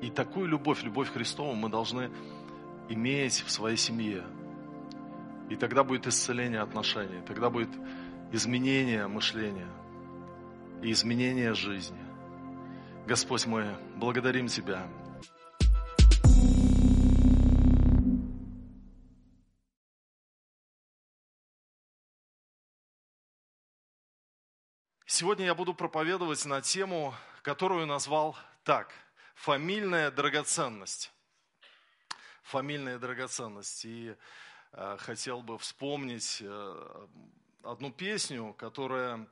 И такую любовь, любовь Христову мы должны иметь в своей семье. И тогда будет исцеление отношений, тогда будет изменение мышления и изменение жизни. Господь мой, благодарим Тебя. Сегодня я буду проповедовать на тему, которую назвал так – фамильная драгоценность. Фамильная драгоценность. И э, хотел бы вспомнить э, одну песню, которая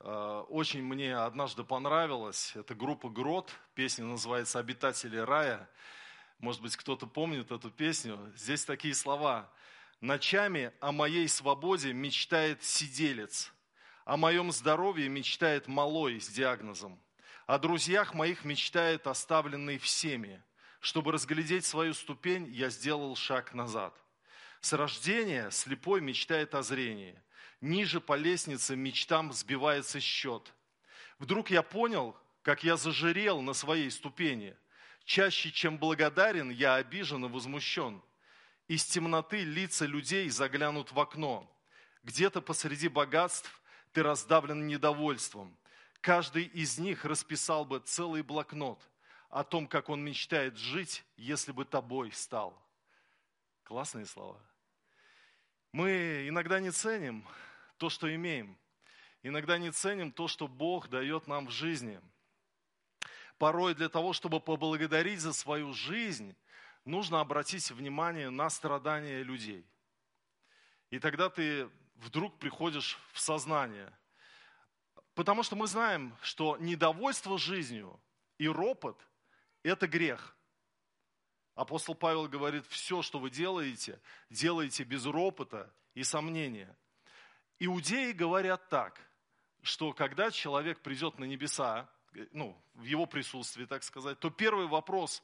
э, очень мне однажды понравилась. Это группа Грот. Песня называется «Обитатели рая». Может быть, кто-то помнит эту песню. Здесь такие слова. «Ночами о моей свободе мечтает сиделец, о моем здоровье мечтает малой с диагнозом. О друзьях моих мечтает оставленный всеми. Чтобы разглядеть свою ступень, я сделал шаг назад. С рождения слепой мечтает о зрении. Ниже по лестнице мечтам сбивается счет. Вдруг я понял, как я зажирел на своей ступени. Чаще, чем благодарен, я обижен и возмущен. Из темноты лица людей заглянут в окно. Где-то посреди богатств ты раздавлен недовольством. Каждый из них расписал бы целый блокнот о том, как он мечтает жить, если бы тобой стал. Классные слова. Мы иногда не ценим то, что имеем. Иногда не ценим то, что Бог дает нам в жизни. Порой для того, чтобы поблагодарить за свою жизнь, нужно обратить внимание на страдания людей. И тогда ты вдруг приходишь в сознание. Потому что мы знаем, что недовольство жизнью и ропот – это грех. Апостол Павел говорит, все, что вы делаете, делайте без ропота и сомнения. Иудеи говорят так, что когда человек придет на небеса, ну, в его присутствии, так сказать, то первый вопрос,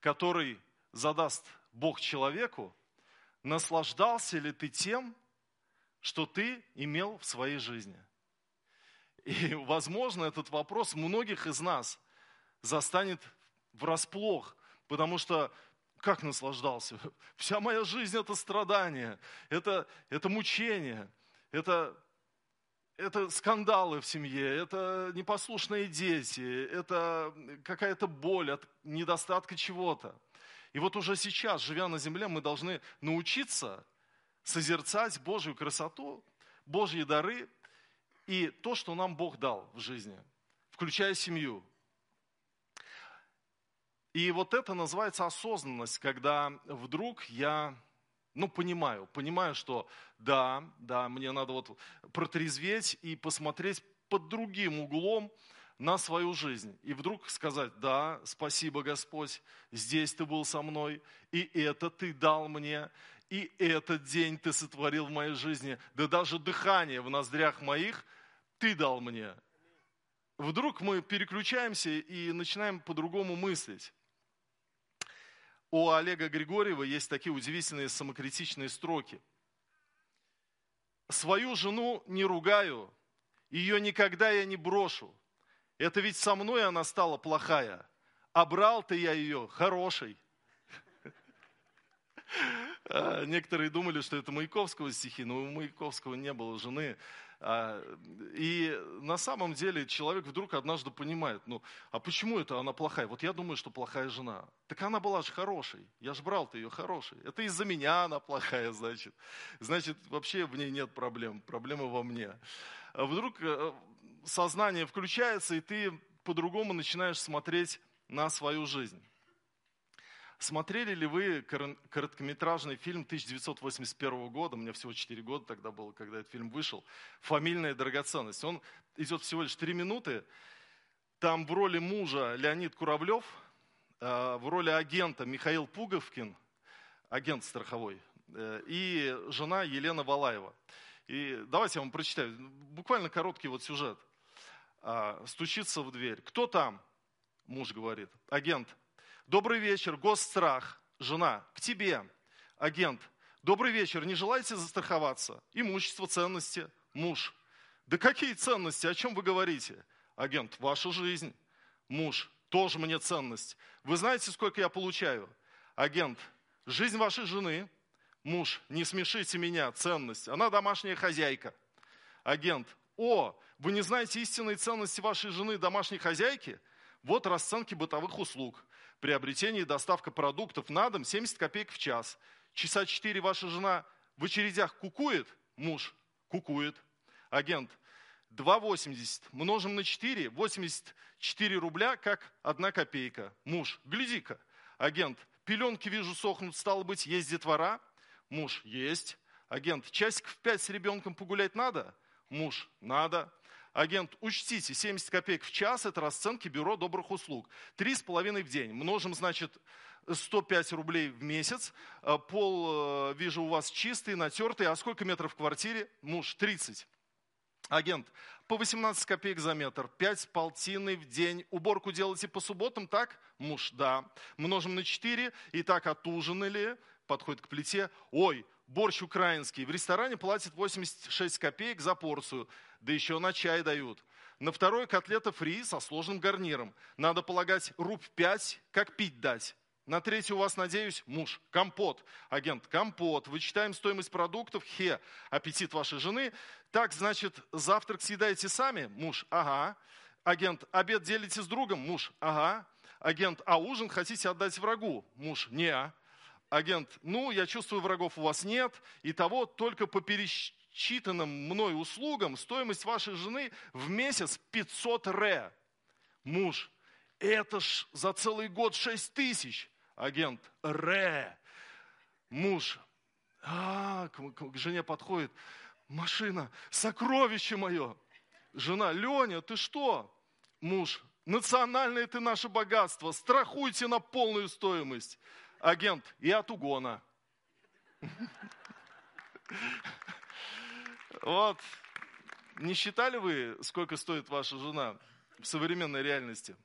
который задаст Бог человеку, наслаждался ли ты тем, что ты имел в своей жизни. И, возможно, этот вопрос многих из нас застанет врасплох, потому что как наслаждался? Вся моя жизнь – это страдание, это, это мучение, это, это скандалы в семье, это непослушные дети, это какая-то боль от недостатка чего-то. И вот уже сейчас, живя на земле, мы должны научиться созерцать Божью красоту, Божьи дары и то, что нам Бог дал в жизни, включая семью. И вот это называется осознанность, когда вдруг я, ну, понимаю, понимаю, что да, да, мне надо вот протрезветь и посмотреть под другим углом на свою жизнь. И вдруг сказать, да, спасибо, Господь, здесь Ты был со мной, и это Ты дал мне, и этот день Ты сотворил в моей жизни, да даже дыхание в ноздрях моих Ты дал мне. Вдруг мы переключаемся и начинаем по-другому мыслить. У Олега Григорьева есть такие удивительные самокритичные строки. «Свою жену не ругаю, ее никогда я не брошу. Это ведь со мной она стала плохая, а брал-то я ее хорошей». А, некоторые думали, что это Маяковского стихи, но у Маяковского не было жены. А, и на самом деле человек вдруг однажды понимает, ну, а почему это она плохая? Вот я думаю, что плохая жена. Так она была же хорошей, я же брал-то ее хорошей. Это из-за меня она плохая, значит. Значит, вообще в ней нет проблем, проблема во мне. А вдруг э, сознание включается, и ты по-другому начинаешь смотреть на свою жизнь. Смотрели ли вы короткометражный фильм 1981 года, мне всего 4 года тогда было, когда этот фильм вышел, «Фамильная драгоценность». Он идет всего лишь 3 минуты. Там в роли мужа Леонид Куравлев, э, в роли агента Михаил Пуговкин, агент страховой, э, и жена Елена Валаева. И давайте я вам прочитаю, буквально короткий вот сюжет. А, стучится в дверь. Кто там? Муж говорит. Агент. Добрый вечер, госстрах, жена, к тебе, агент. Добрый вечер, не желаете застраховаться? Имущество, ценности, муж. Да какие ценности, о чем вы говорите? Агент, ваша жизнь. Муж, тоже мне ценность. Вы знаете, сколько я получаю? Агент, жизнь вашей жены, муж, не смешите меня, ценность. Она домашняя хозяйка. Агент, о, вы не знаете истинной ценности вашей жены, домашней хозяйки? Вот расценки бытовых услуг. Приобретение и доставка продуктов на дом 70 копеек в час. Часа 4 ваша жена в очередях кукует, муж кукует. Агент, 2,80 множим на 4, 84 рубля, как одна копейка. Муж, гляди-ка. Агент, пеленки вижу сохнут, стало быть, есть детвора? Муж, есть. Агент, часик в 5 с ребенком погулять надо? Муж, надо. Агент, учтите, 70 копеек в час – это расценки бюро добрых услуг. Три с половиной в день. Множим, значит, 105 рублей в месяц. А, пол, э, вижу, у вас чистый, натертый. А сколько метров в квартире? Муж, 30. Агент, по 18 копеек за метр, 5 полтины в день. Уборку делаете по субботам, так? Муж, да. Множим на 4, и так отужинали, подходит к плите. Ой, борщ украинский. В ресторане платят 86 копеек за порцию, да еще на чай дают. На второй котлета фри со сложным гарниром. Надо полагать руб 5, как пить дать. На третий у вас, надеюсь, муж. Компот. Агент, компот. Вычитаем стоимость продуктов. Хе. Аппетит вашей жены. Так, значит, завтрак съедаете сами? Муж. Ага. Агент, обед делите с другом? Муж. Ага. Агент, а ужин хотите отдать врагу? Муж. Не. Агент, ну, я чувствую, врагов у вас нет. И того только по пересчитанным мной услугам стоимость вашей жены в месяц 500 ре. Муж. Это ж за целый год 6 тысяч агент Ре, муж, а, к, к, жене подходит, машина, сокровище мое. Жена, Леня, ты что? Муж, национальное ты наше богатство, страхуйте на полную стоимость. Агент, и от угона. Вот, не считали вы, сколько стоит ваша жена в современной реальности?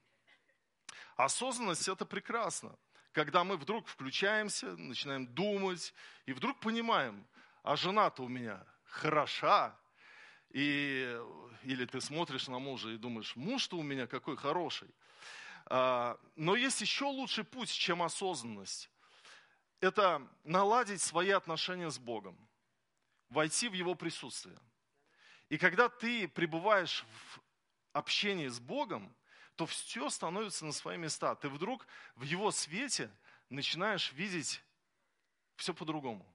Осознанность – это прекрасно когда мы вдруг включаемся, начинаем думать, и вдруг понимаем, а жена-то у меня хороша, и, или ты смотришь на мужа и думаешь, муж-то у меня какой хороший. А, но есть еще лучший путь, чем осознанность. Это наладить свои отношения с Богом, войти в Его присутствие. И когда ты пребываешь в общении с Богом, то все становится на свои места. Ты вдруг в его свете начинаешь видеть все по-другому.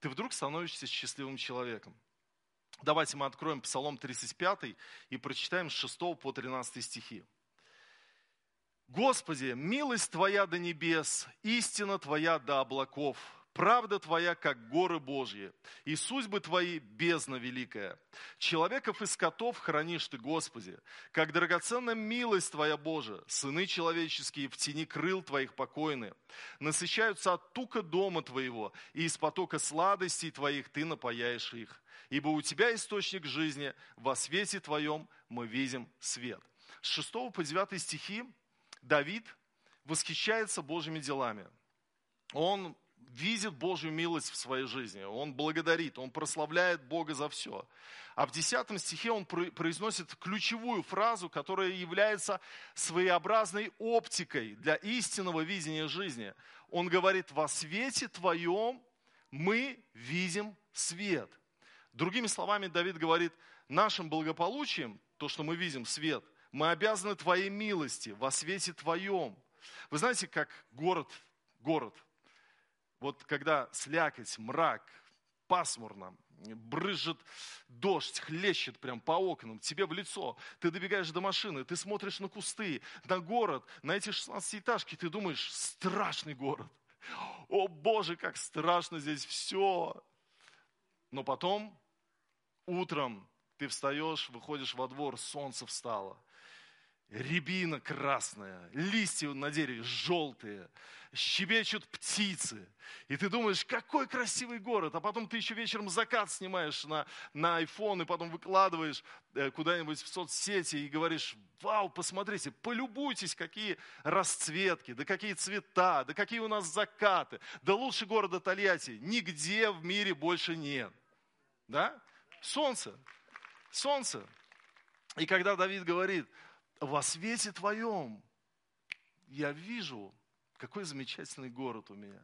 Ты вдруг становишься счастливым человеком. Давайте мы откроем Псалом 35 и прочитаем с 6 по 13 стихи. Господи, милость Твоя до небес, истина Твоя до облаков – Правда Твоя, как горы Божьи, и судьбы Твои бездна великая. Человеков и скотов хранишь Ты, Господи, как драгоценная милость Твоя, Божия. Сыны человеческие в тени крыл Твоих покойны. Насыщаются от тука дома Твоего, и из потока сладостей Твоих Ты напаяешь их. Ибо у Тебя источник жизни, во свете Твоем мы видим свет. С 6 по 9 стихи Давид восхищается Божьими делами. Он видит Божью милость в своей жизни, он благодарит, он прославляет Бога за все. А в 10 стихе он произносит ключевую фразу, которая является своеобразной оптикой для истинного видения жизни. Он говорит, во свете твоем мы видим свет. Другими словами, Давид говорит, нашим благополучием, то, что мы видим, свет, мы обязаны твоей милости, во свете твоем. Вы знаете, как город, город – вот когда слякоть, мрак, пасмурно, брызжет дождь, хлещет прям по окнам, тебе в лицо. Ты добегаешь до машины, ты смотришь на кусты, на город, на эти 16-этажки, ты думаешь, страшный город. О Боже, как страшно здесь все. Но потом, утром, ты встаешь, выходишь во двор, солнце встало. Рябина красная, листья на дереве желтые, щебечут птицы. И ты думаешь, какой красивый город. А потом ты еще вечером закат снимаешь на, на iPhone и потом выкладываешь э, куда-нибудь в соцсети и говоришь, вау, посмотрите, полюбуйтесь, какие расцветки, да какие цвета, да какие у нас закаты. Да лучше города Тольятти нигде в мире больше нет. Да? Солнце. Солнце. И когда Давид говорит, во свете твоем я вижу, какой замечательный город у меня.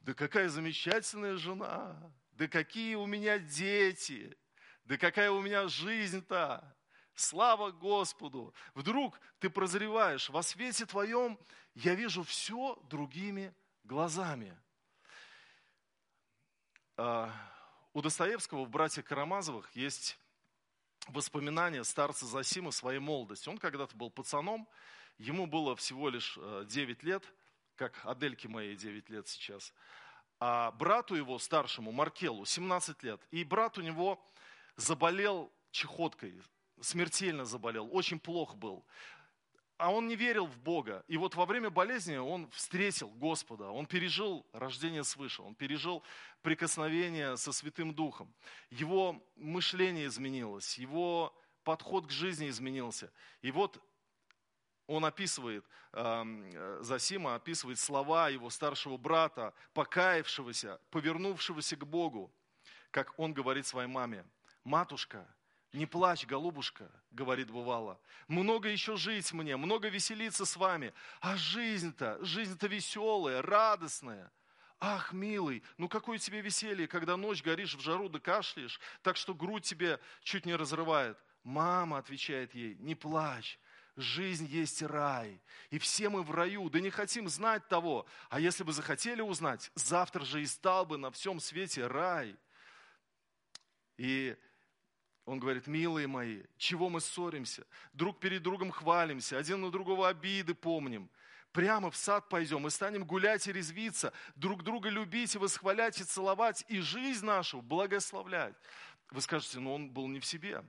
Да какая замечательная жена. Да какие у меня дети. Да какая у меня жизнь-то. Слава Господу! Вдруг ты прозреваешь, во свете твоем я вижу все другими глазами. А, у Достоевского в «Братьях Карамазовых» есть воспоминания старца Засима своей молодости. Он когда-то был пацаном, ему было всего лишь 9 э, лет, как Адельке моей 9 лет сейчас. А брату его, старшему, Маркелу, 17 лет. И брат у него заболел чехоткой, смертельно заболел, очень плох был. А он не верил в Бога. И вот во время болезни он встретил Господа, он пережил рождение свыше, он пережил прикосновение со Святым Духом. Его мышление изменилось, его подход к жизни изменился. И вот он описывает, э, Засима описывает слова его старшего брата, покаявшегося, повернувшегося к Богу, как он говорит своей маме, «Матушка, не плачь, голубушка, говорит бывало. Много еще жить мне, много веселиться с вами. А жизнь-то, жизнь-то веселая, радостная. Ах, милый, ну какое тебе веселье, когда ночь горишь в жару да кашляешь, так что грудь тебе чуть не разрывает. Мама, отвечает ей, не плачь, жизнь есть рай, и все мы в раю, да не хотим знать того, а если бы захотели узнать, завтра же и стал бы на всем свете рай. И он говорит, милые мои, чего мы ссоримся? Друг перед другом хвалимся, один на другого обиды помним. Прямо в сад пойдем и станем гулять и резвиться, друг друга любить и восхвалять и целовать, и жизнь нашу благословлять. Вы скажете, ну он был не в себе.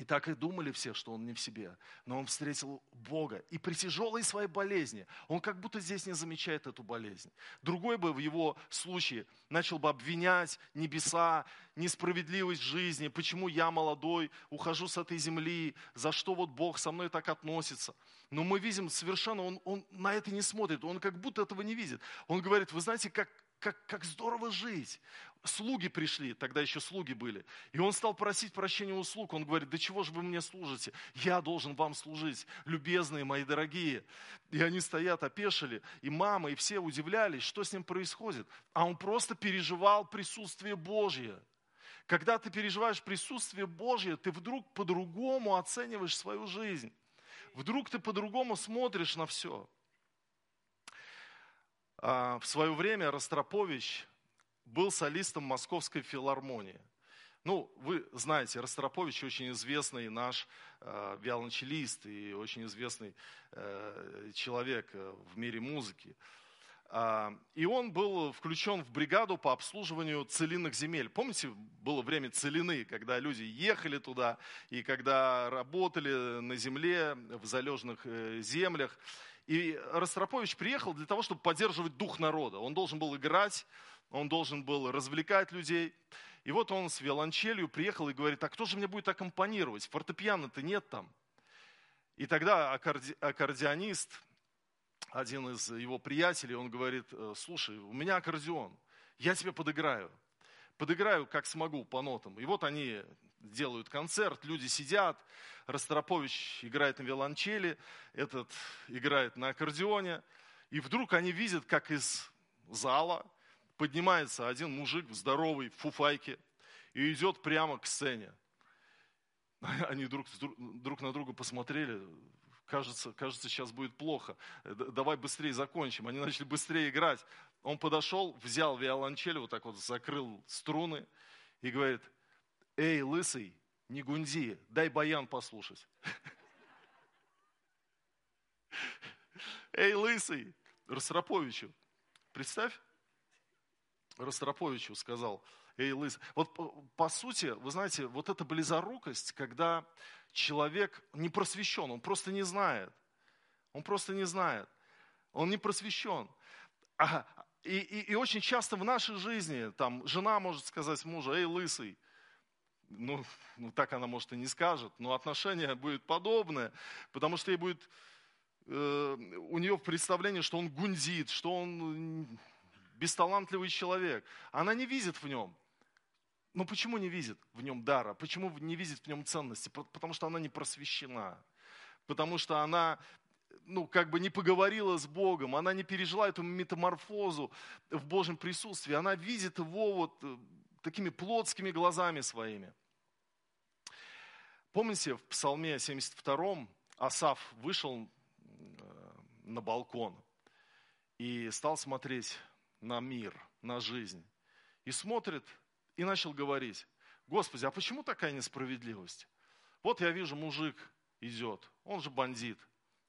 И так и думали все, что он не в себе. Но он встретил Бога. И при тяжелой своей болезни, он как будто здесь не замечает эту болезнь. Другой бы в его случае начал бы обвинять небеса, несправедливость жизни, почему я молодой, ухожу с этой земли, за что вот Бог со мной так относится. Но мы видим совершенно, он, он на это не смотрит, он как будто этого не видит. Он говорит, вы знаете, как, как, как здорово жить слуги пришли, тогда еще слуги были, и он стал просить прощения у слуг. Он говорит, да чего же вы мне служите? Я должен вам служить, любезные мои дорогие. И они стоят, опешили, и мама, и все удивлялись, что с ним происходит. А он просто переживал присутствие Божье. Когда ты переживаешь присутствие Божье, ты вдруг по-другому оцениваешь свою жизнь. Вдруг ты по-другому смотришь на все. А, в свое время Ростропович был солистом Московской филармонии. Ну, вы знаете, Ростропович очень известный наш э, виолончелист и очень известный э, человек э, в мире музыки. Э, и он был включен в бригаду по обслуживанию целинных земель. Помните, было время целины, когда люди ехали туда и когда работали на земле, в залежных э, землях. И Ростропович приехал для того, чтобы поддерживать дух народа. Он должен был играть он должен был развлекать людей. И вот он с виолончелью приехал и говорит, а кто же мне будет аккомпанировать? Фортепиано-то нет там. И тогда аккорди... аккордеонист, один из его приятелей, он говорит, «Э, слушай, у меня аккордеон, я тебе подыграю. Подыграю, как смогу, по нотам. И вот они делают концерт, люди сидят, Ростропович играет на виолончели, этот играет на аккордеоне. И вдруг они видят, как из зала поднимается один мужик в фуфайке, и идет прямо к сцене. Они друг, друг на друга посмотрели, кажется, кажется, сейчас будет плохо, давай быстрее закончим. Они начали быстрее играть. Он подошел, взял виолончель, вот так вот закрыл струны и говорит, эй, лысый, не гунди, дай баян послушать. Эй, лысый, Ростроповичу, представь, Ростроповичу сказал, эй, лыс. Вот по, по сути, вы знаете, вот эта близорукость, когда человек не просвещен, он просто не знает. Он просто не знает. Он не просвещен. И, и, и очень часто в нашей жизни, там, жена может сказать мужу, эй, лысый, ну, ну, так она, может, и не скажет, но отношение будет подобное, потому что ей будет, э, у нее представление, что он гундит, что он бесталантливый человек. Она не видит в нем. Но почему не видит в нем дара? Почему не видит в нем ценности? Потому что она не просвещена. Потому что она ну, как бы не поговорила с Богом, она не пережила эту метаморфозу в Божьем присутствии, она видит его вот э, такими плотскими глазами своими. Помните, в Псалме 72 Асав вышел э, на балкон и стал смотреть на мир, на жизнь. И смотрит, и начал говорить, Господи, а почему такая несправедливость? Вот я вижу, мужик идет, он же бандит,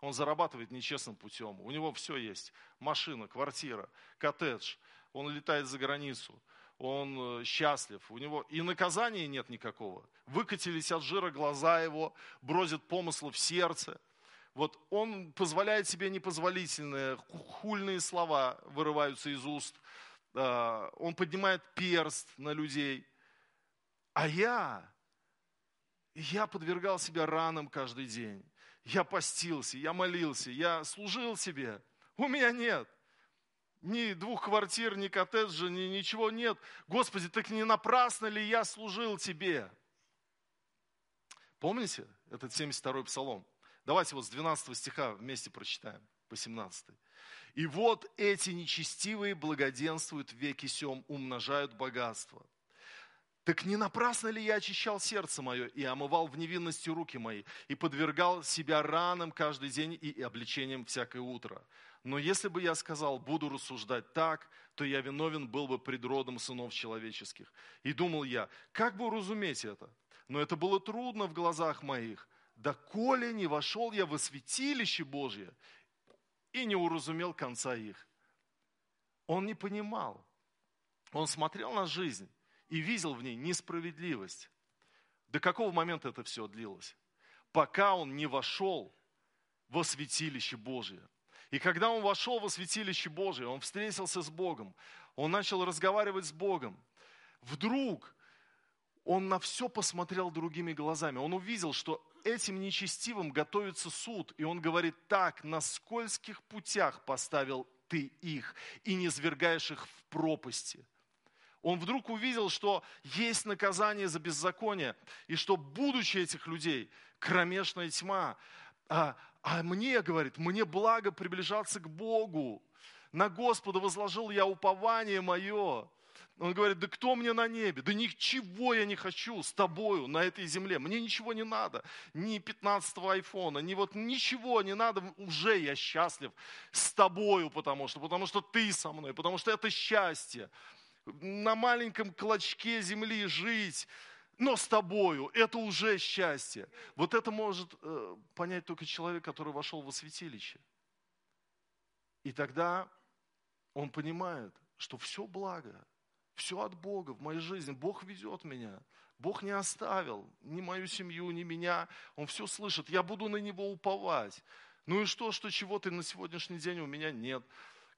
он зарабатывает нечестным путем. У него все есть. Машина, квартира, коттедж. Он летает за границу. Он э, счастлив. У него и наказания нет никакого. Выкатились от жира глаза его, бродят помыслы в сердце. Вот он позволяет себе непозволительные, хульные слова вырываются из уст. Э, он поднимает перст на людей. А я, я подвергал себя ранам каждый день я постился, я молился, я служил себе. У меня нет. Ни двух квартир, ни коттеджа, ни ничего нет. Господи, так не напрасно ли я служил тебе? Помните этот 72-й псалом? Давайте вот с 12 стиха вместе прочитаем, по 17. «И вот эти нечестивые благоденствуют веки сем, умножают богатство. Так не напрасно ли я очищал сердце мое и омывал в невинности руки мои, и подвергал себя ранам каждый день и обличением всякое утро? Но если бы я сказал, буду рассуждать так, то я виновен был бы пред родом сынов человеческих. И думал я, как бы уразуметь это? Но это было трудно в глазах моих. Да коли не вошел я во святилище Божье и не уразумел конца их. Он не понимал. Он смотрел на жизнь и видел в ней несправедливость. До какого момента это все длилось? Пока он не вошел во святилище Божие. И когда он вошел во святилище Божие, он встретился с Богом, он начал разговаривать с Богом. Вдруг он на все посмотрел другими глазами. Он увидел, что этим нечестивым готовится суд. И он говорит, так, на скользких путях поставил ты их, и не свергаешь их в пропасти он вдруг увидел, что есть наказание за беззаконие, и что будучи этих людей, кромешная тьма, а, а мне, говорит, мне благо приближаться к Богу. На Господа возложил я упование мое. Он говорит, да кто мне на небе? Да ничего я не хочу с тобою на этой земле. Мне ничего не надо. Ни 15-го айфона, ни вот ничего не надо. Уже я счастлив с тобою, потому что, потому что ты со мной, потому что это счастье на маленьком клочке земли жить, но с тобою, это уже счастье. Вот это может э, понять только человек, который вошел во святилище. И тогда он понимает, что все благо, все от Бога в моей жизни. Бог ведет меня. Бог не оставил ни мою семью, ни меня. Он все слышит. Я буду на Него уповать. Ну и что, что чего-то на сегодняшний день у меня нет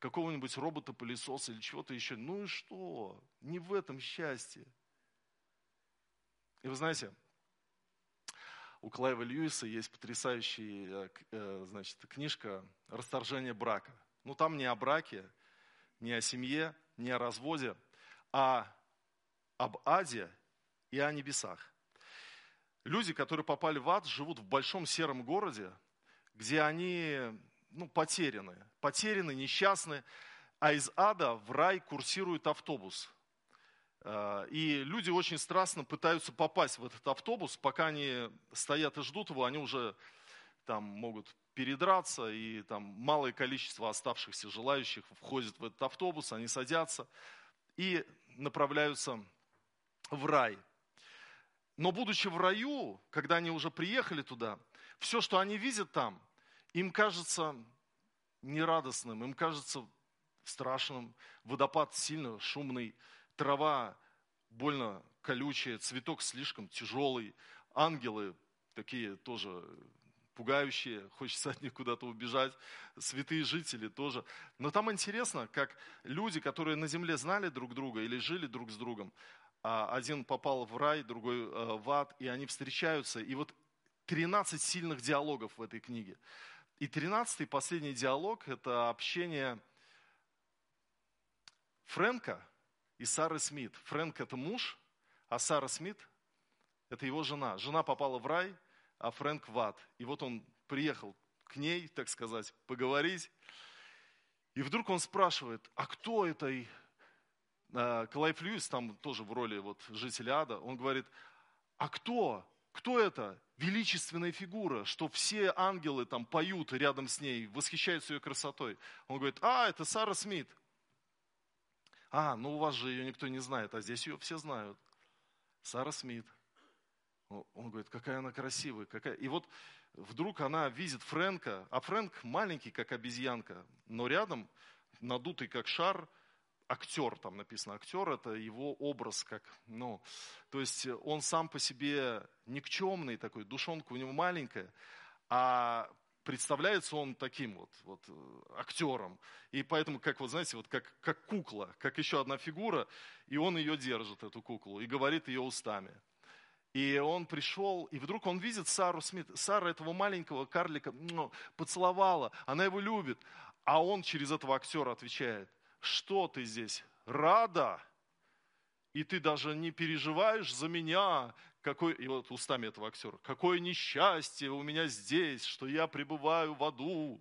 какого-нибудь робота-пылесоса или чего-то еще. Ну и что? Не в этом счастье. И вы знаете, у Клайва Льюиса есть потрясающая э, значит, книжка «Расторжение брака». Ну там не о браке, не о семье, не о разводе, а об аде и о небесах. Люди, которые попали в ад, живут в большом сером городе, где они ну, потеряны, потеряны, несчастны, а из ада в рай курсирует автобус. Э, и люди очень страстно пытаются попасть в этот автобус, пока они стоят и ждут его, они уже там могут передраться, и там малое количество оставшихся желающих входит в этот автобус, они садятся и направляются в рай. Но будучи в раю, когда они уже приехали туда, все, что они видят там – им кажется нерадостным, им кажется страшным. Водопад сильно шумный, трава больно колючая, цветок слишком тяжелый, ангелы такие тоже пугающие, хочется от них куда-то убежать, святые жители тоже. Но там интересно, как люди, которые на земле знали друг друга или жили друг с другом, а один попал в рай, другой э, в ад, и они встречаются. И вот 13 сильных диалогов в этой книге. И тринадцатый, последний диалог, это общение Фрэнка и Сары Смит. Фрэнк – это муж, а Сара Смит – это его жена. Жена попала в рай, а Фрэнк в ад. И вот он приехал к ней, так сказать, поговорить. И вдруг он спрашивает, а кто это? И э, Клайв Льюис, там тоже в роли вот жителя ада, он говорит, а кто? Кто это? Величественная фигура, что все ангелы там поют рядом с ней, восхищаются ее красотой. Он говорит, а, это Сара Смит. А, ну у вас же ее никто не знает, а здесь ее все знают. Сара Смит. Он говорит, какая она красивая. Какая... И вот вдруг она видит Фрэнка, а Фрэнк маленький, как обезьянка, но рядом, надутый как шар, актер, там написано актер, это его образ, как, ну, то есть он сам по себе никчемный такой, душонка у него маленькая, а представляется он таким вот, вот актером. И поэтому, как вот знаете, вот как, как кукла, как еще одна фигура, и он ее держит, эту куклу, и говорит ее устами. И он пришел, и вдруг он видит Сару Смит. Сара этого маленького карлика ну, поцеловала, она его любит. А он через этого актера отвечает, что ты здесь, рада? И ты даже не переживаешь за меня, какой, и вот устами этого актера, какое несчастье у меня здесь, что я пребываю в аду.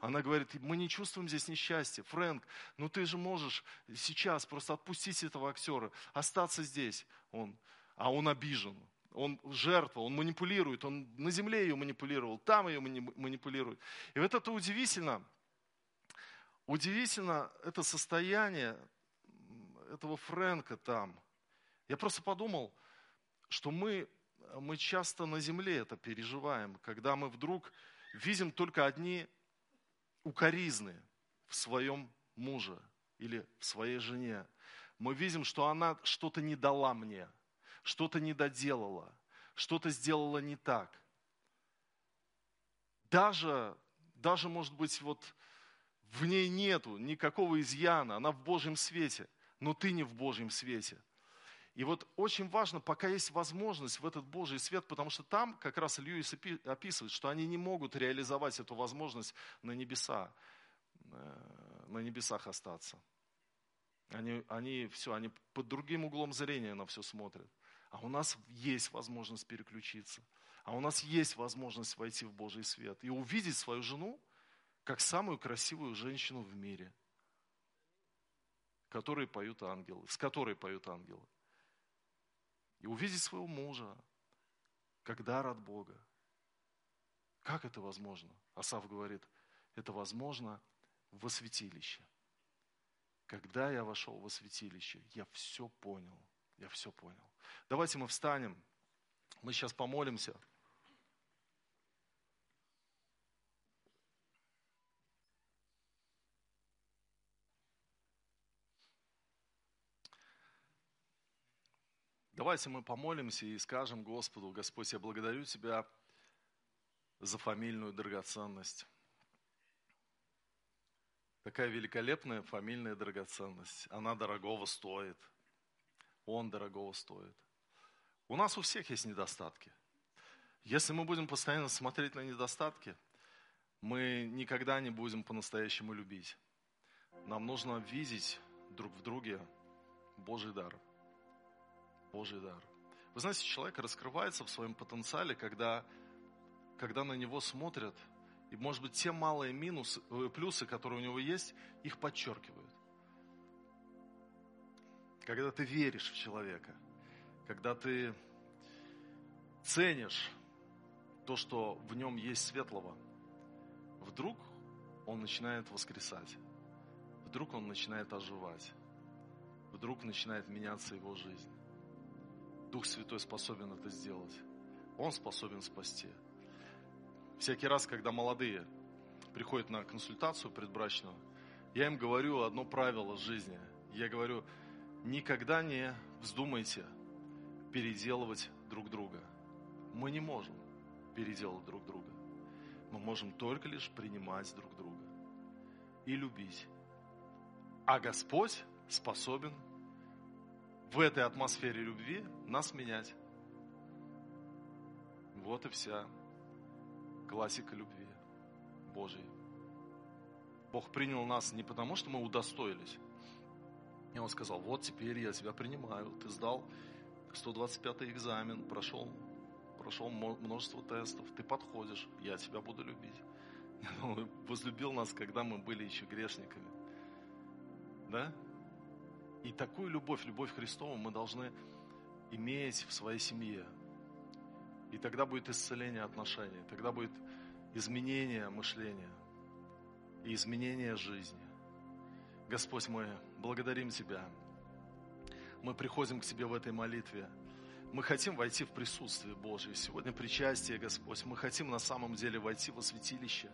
Она говорит, мы не чувствуем здесь несчастья. Фрэнк, ну ты же можешь сейчас просто отпустить этого актера, остаться здесь. Он, а он обижен, он жертва, он манипулирует, он на земле ее манипулировал, там ее манипулирует. И вот это удивительно, удивительно это состояние этого Фрэнка там. Я просто подумал, что мы, мы часто на земле это переживаем, когда мы вдруг видим только одни укоризны в своем муже или в своей жене. Мы видим, что она что-то не дала мне – что-то не доделала, что-то сделала не так. Даже, даже, может быть, вот в ней нету никакого изъяна, она в Божьем свете, но ты не в Божьем свете. И вот очень важно, пока есть возможность в этот Божий свет, потому что там как раз Льюис описывает, что они не могут реализовать эту возможность на небеса, э, на небесах остаться. Они, они все, они под другим углом зрения на все смотрят. А у нас есть возможность переключиться. А у нас есть возможность войти в Божий свет и увидеть свою жену как самую красивую женщину в мире, которой поют ангелы, с которой поют ангелы. И увидеть своего мужа как дар от Бога. Как это возможно? Асав говорит, это возможно во святилище. Когда я вошел во святилище, я все понял. Я все понял. Давайте мы встанем. Мы сейчас помолимся. Давайте мы помолимся и скажем Господу, Господь, я благодарю Тебя за фамильную драгоценность. Такая великолепная фамильная драгоценность. Она дорогого стоит – он дорогого стоит. У нас у всех есть недостатки. Если мы будем постоянно смотреть на недостатки, мы никогда не будем по-настоящему любить. Нам нужно видеть друг в друге Божий дар. Божий дар. Вы знаете, человек раскрывается в своем потенциале, когда, когда на него смотрят, и, может быть, те малые минусы, э, плюсы, которые у него есть, их подчеркивают когда ты веришь в человека, когда ты ценишь то, что в нем есть светлого, вдруг он начинает воскресать, вдруг он начинает оживать, вдруг начинает меняться его жизнь. Дух Святой способен это сделать. Он способен спасти. Всякий раз, когда молодые приходят на консультацию предбрачную, я им говорю одно правило жизни. Я говорю, никогда не вздумайте переделывать друг друга. Мы не можем переделать друг друга. Мы можем только лишь принимать друг друга и любить. А Господь способен в этой атмосфере любви нас менять. Вот и вся классика любви Божьей. Бог принял нас не потому, что мы удостоились, и он сказал, вот теперь я тебя принимаю. Ты сдал 125 экзамен, прошел, прошел множество тестов, ты подходишь, я тебя буду любить. Он возлюбил нас, когда мы были еще грешниками. Да? И такую любовь, любовь Христову мы должны иметь в своей семье. И тогда будет исцеление отношений, тогда будет изменение мышления и изменение жизни. Господь, мы благодарим Тебя. Мы приходим к Тебе в этой молитве. Мы хотим войти в присутствие Божье. Сегодня причастие, Господь. Мы хотим на самом деле войти во святилище.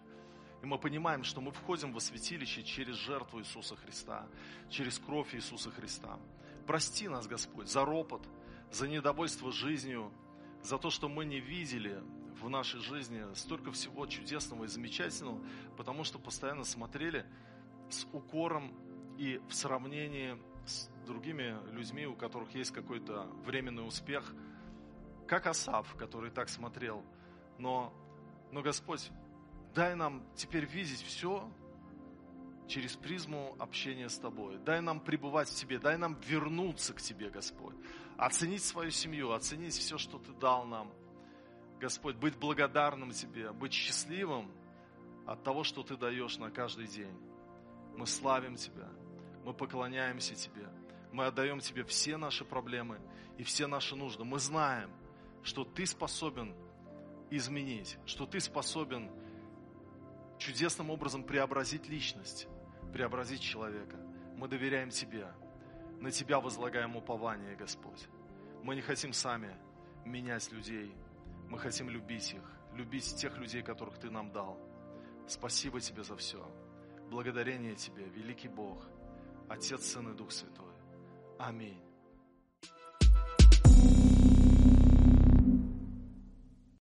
И мы понимаем, что мы входим во святилище через жертву Иисуса Христа, через кровь Иисуса Христа. Прости нас, Господь, за ропот, за недовольство жизнью, за то, что мы не видели в нашей жизни столько всего чудесного и замечательного, потому что постоянно смотрели с укором и в сравнении с другими людьми, у которых есть какой-то временный успех, как Асав, который так смотрел. Но, но Господь, дай нам теперь видеть все через призму общения с Тобой. Дай нам пребывать в Тебе, дай нам вернуться к Тебе, Господь. Оценить свою семью, оценить все, что Ты дал нам. Господь, быть благодарным Тебе, быть счастливым от того, что Ты даешь на каждый день. Мы славим Тебя, мы поклоняемся Тебе, мы отдаем Тебе все наши проблемы и все наши нужды. Мы знаем, что Ты способен изменить, что Ты способен чудесным образом преобразить личность преобразить человека. Мы доверяем Тебе. На Тебя возлагаем упование, Господь. Мы не хотим сами менять людей. Мы хотим любить их, любить тех людей, которых Ты нам дал. Спасибо Тебе за все. Благодарение Тебе, великий Бог, Отец, Сын и Дух Святой. Аминь.